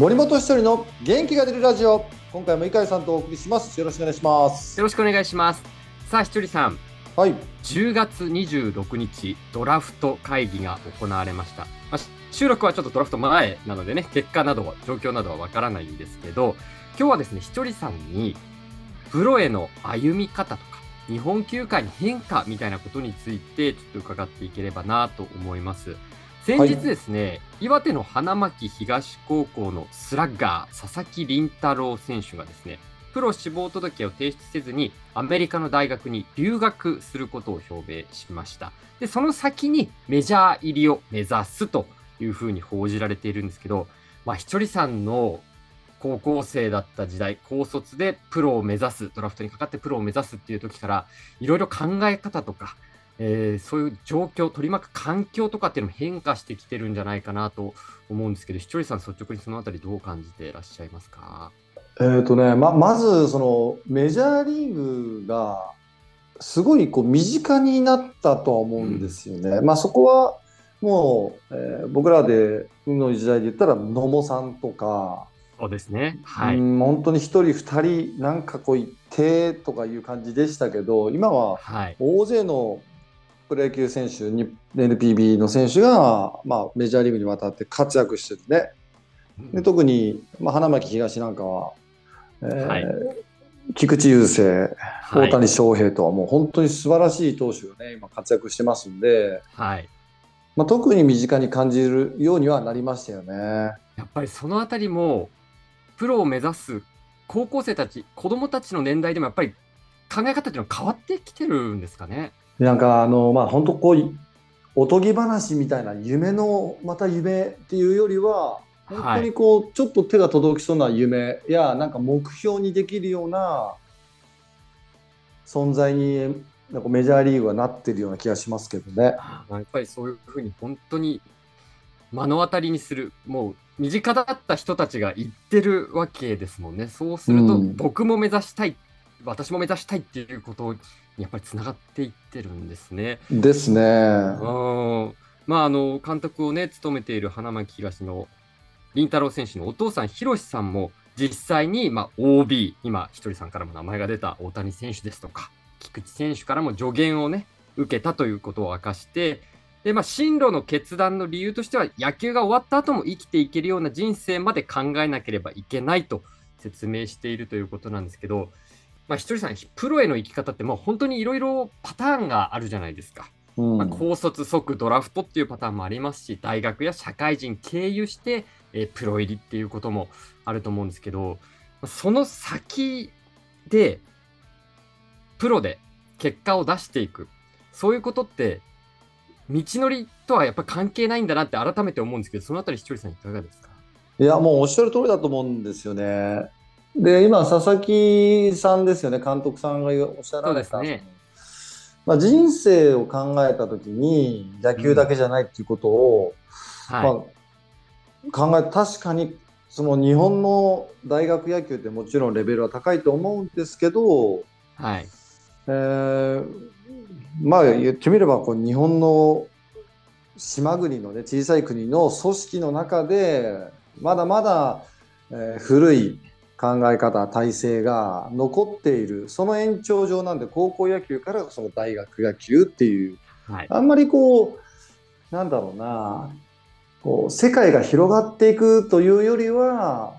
森本一人の元気が出るラジオ。今回も井上さんとお送りします。よろしくお願いします。よろしくお願いします。さあひとりさん。はい。10月26日ドラフト会議が行われました、まあ、収録はちょっとドラフト前なのでね結果などは状況などはわからないんですけど今日はですねひとりさんにプロへの歩み方とか日本球界に変化みたいなことについてちょっと伺っていければなと思います先日ですね、はい、岩手の花巻東高校のスラッガー、佐々木麟太郎選手がですね、プロ志望届を提出せずに、アメリカの大学に留学することを表明しました。で、その先にメジャー入りを目指すというふうに報じられているんですけど、まあ、ひとりさんの高校生だった時代、高卒でプロを目指す、ドラフトにかかってプロを目指すっていう時から、いろいろ考え方とか、えー、そういう状況、取り巻く環境とかっていうのも変化してきてるんじゃないかなと思うんですけど、ひとりさん、率直にそのあたり、どう感じていらっしゃいますか？えーとね、ままずそのメジャーリーグがすごいこう身近になったとは思うんですよね。うん、まあ、そこはもう、えー、僕らでの時代で言ったら野茂さんとか。そうですね、はい、うん本当に1人2人なんかこう行ってとかいう感じでしたけど今は大勢のプロ野球選手に NPB の選手が、まあ、メジャーリーグに渡って活躍しててね、で特に、まあ、花巻東なんかは、えーはい、菊池雄星、大谷翔平とはもう本当に素晴らしい投手がね、今活躍してますんで、はい。まあ、特に身近に感じるようにはなりましたよね。やっぱりそのあたりも、プロを目指す高校生たち、子供たちの年代でもやっぱり考え方っていうのは変わってきてるんですかね。なんかあのまあ本当こうおとぎ話みたいな夢のまた夢っていうよりは本当にこう、はい、ちょっと手が届きそうな夢やなんか目標にできるような存在になんかメジャーリーグはなってるような気がしますけどね。やっぱりそういうふうに本当に目の当たりにするもう身近だった人たちが言ってるわけですもんね。そうすると、僕も目指したい私も目指したいっていうことにやっぱりつながっていってるんですね。ですね。うんまあ、あの監督をね務めている花巻東の凛太郎選手のお父さん、宏さんも実際に、まあ、OB、今、ひとりさんからも名前が出た大谷選手ですとか、菊池選手からも助言をね、受けたということを明かして、で、まあ、進路の決断の理由としては、野球が終わった後も生きていけるような人生まで考えなければいけないと説明しているということなんですけど、まあ、ひとりさん、プロへの生き方ってもう本当にいろいろパターンがあるじゃないですか。うん、まあ、高卒即ドラフトっていうパターンもありますし、大学や社会人経由して、えー、プロ入りっていうこともあると思うんですけど、その先で、プロで結果を出していく、そういうことって、道のりとはやっぱ関係ないんだなって改めて思うんですけど、そのあたり、ひとりさん、いかがですか？いや、もうおっしゃる通りだと思うんですよね。で、今、佐々木さんですよね、監督さんがおっしゃられた、ね、まあ、人生を考えたときに、野球だけじゃないっていうことを、うん。はい、まあ、考え確かにその日本の大学野球ってもちろんレベルは高いと思うんですけど、はい。えー、まあ言ってみればこう日本の島国のね小さい国の組織の中でまだまだ、えー、古い考え方体制が残っているその延長上なんで高校野球からその大学野球っていう、はい、あんまりこうなんだろうなこう世界が広がっていくというよりは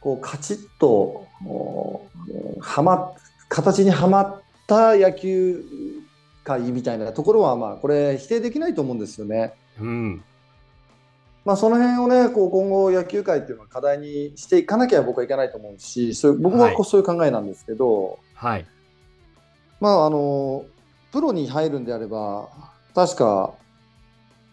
こうカチッとはま形にはまった野球界みたいなところはまあこれ否定できないと思うんですよね。うんまあ、その辺をね、こう今後野球界っていうのは課題にしていかなきゃ僕はいけないと思うし、そういう僕はそういう考えなんですけど、はい。まあ、あの、プロに入るんであれば、確か、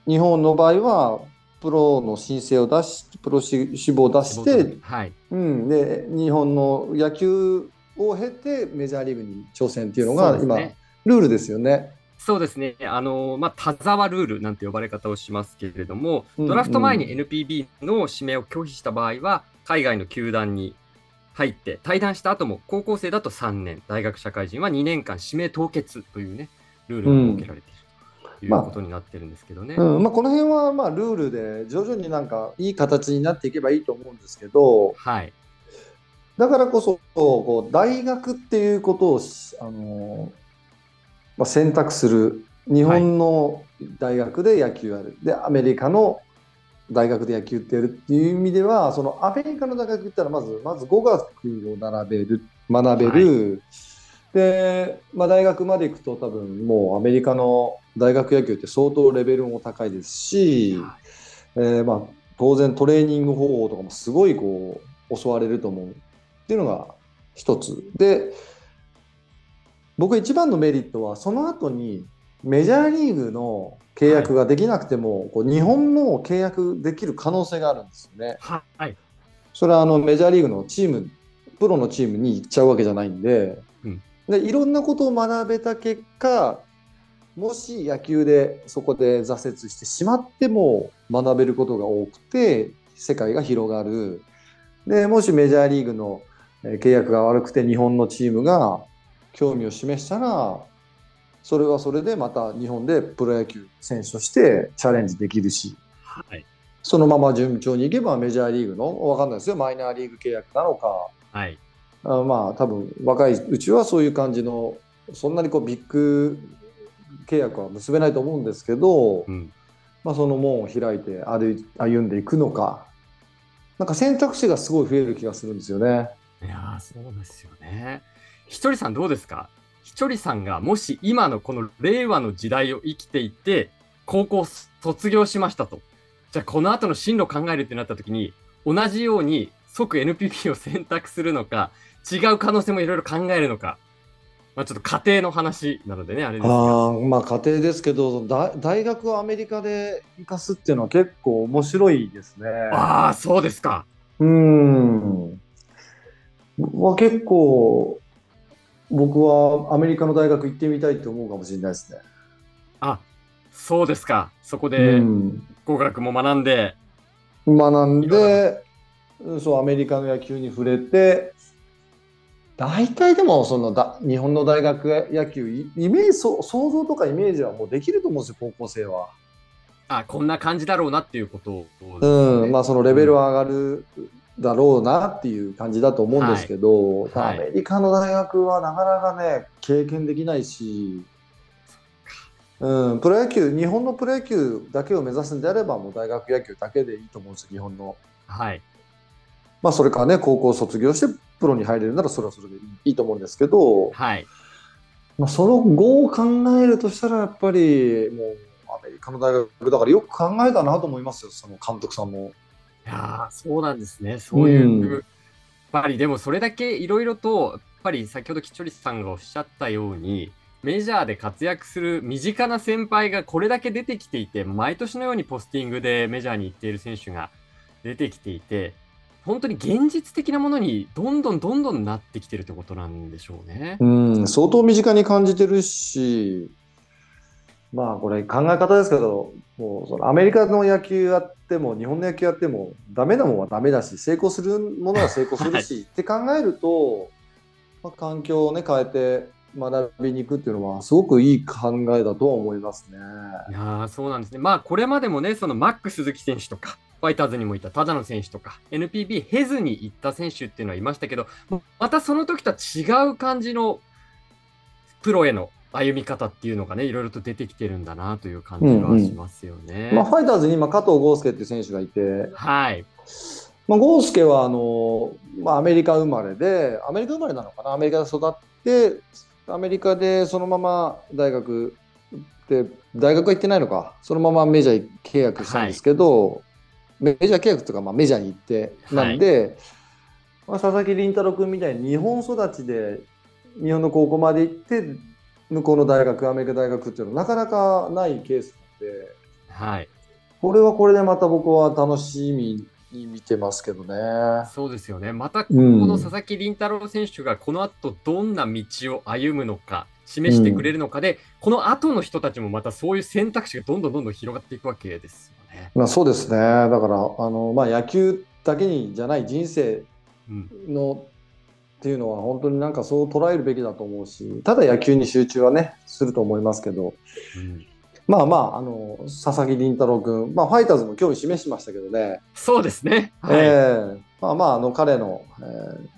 日本の場合は、プロの申請を出し、プロ志望を出して、はい。うん、で、日本の野球を経てメジャーリーグに挑戦っていうのが今、ね、ルールですよね。そうですね、あのまあ、田沢ルールなんて呼ばれ方をしますけれども、ドラフト前に NPB の指名を拒否した場合は、海外の球団に入って、退団した後も高校生だと3年、大学社会人は2年間指名凍結というね、ルールが設けられている。ういうことになってるんですけどね。うんまあ、この辺はまあルールで徐々になんかいい形になっていけばいいと思うんですけど、はい。だからこそこう大学っていうことをしあの、まあ、選択する日本の大学で野球やる、でアメリカの大学で野球ってやるっていう意味ではそのアメリカの大学行ったらまずまず語学を並べる学べる、で、まあ、大学まで行くと多分もうアメリカの大学野球って相当レベルも高いですし、えーまあ、当然トレーニング方法とかもすごいこう教われると思う。っていうのが一つ。で僕一番のメリットはその後にメジャーリーグの契約ができなくても、こう日本の契約できる可能性があるんですよね。はい。それはあのメジャーリーグのチームプロのチームに行っちゃうわけじゃないんで,、うんでいろんなことを学べた結果もし野球でそこで挫折してしまっても学べることが多くて世界が広がるでもしメジャーリーグのえー契約が悪くて日本のチームが興味を示したらそれはそれでまた日本でプロ野球選手としてチャレンジできるしはい。そのまま順調にいけばメジャーリーグの分かんないですよマイナーリーグ契約なのかはい。あまあ多分若いうちはそういう感じのそんなにこうビッグ契約は結べないと思うんですけど、うん。まあ、その門を開いて歩い歩んでいくのかなんか選択肢がすごい増える気がするんですよね。いやーそうですよね。ひとりさんどうですか？ひとりさんがもし今のこの令和の時代を生きていて、高校卒業しましたと。じゃあこの後の進路考えるってなった時に、同じように即 NPP を選択するのか、違う可能性もいろいろ考えるのか。まあちょっと家庭の話なのでね、あれですが。あーまあ家庭ですけどだ大学をアメリカで行かすっていうのは結構面白いですね。ああ、そうですか。うーん。まあ、結構僕はアメリカの大学行ってみたいって思うかもしれないですね。あ、そうですか。そこうでん、語学も学んで、学んでそうアメリカの野球に触れて大体でもそのだ日本の大学野球イイメージそ想像とかイメージはもうできると思うんですよ高校生は。あ、こんな感じだろうなっていうことを、うんまあ、そのレベルは上がるだろうなっていう感じだと思うんですけど、はいアメリカの大学はなかなかね経験できないし、うん、プロ野球日本のプロ野球だけを目指すんであればもう大学野球だけでいいと思うんですよ日本の。はい。まあ、それからね高校卒業してプロに入れるならそれはそれでいいいいと思うんですけど、はい。まあ、その後を考えるとしたらやっぱりもうアメリカの大学だからよく考えたなと思いますよその監督さんも。いやーそうなんですね。そういう、うんやっぱりでもそれだけいろいろと、やっぱり先ほどキチョリさんがおっしゃったように、メジャーで活躍する身近な先輩がこれだけ出てきていて、毎年のようにポスティングでメジャーに行っている選手が出てきていて、本当に現実的なものにどんどんどんどんなってきてるってことなんでしょうね。うん、相当身近に感じてるし、まあこれ考え方ですけど、もうそのアメリカの野球やっても、日本の野球やっても、ダメなものはダメだし、成功するものは成功するし、って考えると、まあ、環境をね、変えて学びに行くっていうのは、すごくいい考えだとは思いますね。いやーそうなんですね。まあ、これまでもね、そのマック鈴木選手とか、ファイターズにもいた只野選手とか、NPB 経ずに行った選手っていうのはいましたけど、またその時とは違う感じのプロへの歩み方っていうのがね、いろいろと出てきてるんだなという感じはしますよね。まあ、ファイターズに今、加藤豪介っていう選手がいて、はい。まあ、ゴースケはあの、まあ、アメリカ生まれで、アメリカ生まれなのかな、アメリカで育って、アメリカでそのまま大学で、大学は行ってないのか、そのままメジャー契約したんですけど、メジャー契約というか、まあ、メジャーに行って、なんで、まあ、佐々木麟太郎君みたいに日本育ちで、日本の高校まで行って、向こうの大学、アメリカ大学っていうのはなかなかないケースなので、はい。これはこれでまた僕は楽しみに見てますけどね。そうですよね。また、こうんの佐々木麟太郎選手がこの後どんな道を歩むのか、示してくれるのかで、この後の人たちもまたそういう選択肢がどんどんどんどん広がっていくわけですよね。まあ、そうですね。だから、あの、まあ、野球だけにじゃない人生うん。のっていうのは本当になんかそう捉えるべきだと思うし、ただ野球に集中はね、すると思いますけど、うんまあまあ、あの、佐々木麟太郎君、まあ、ファイターズも興味示しましたけどね、そうですね。はい。ええまあまあ、あの、彼の、えー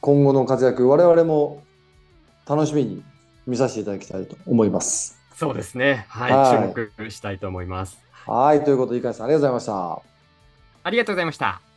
今後の活躍、我々も楽しみに見させていただきたいと思います。そうですね。はい。はい注目したいと思います。はい、ということで、井上さん、ありがとうございました。ありがとうございました。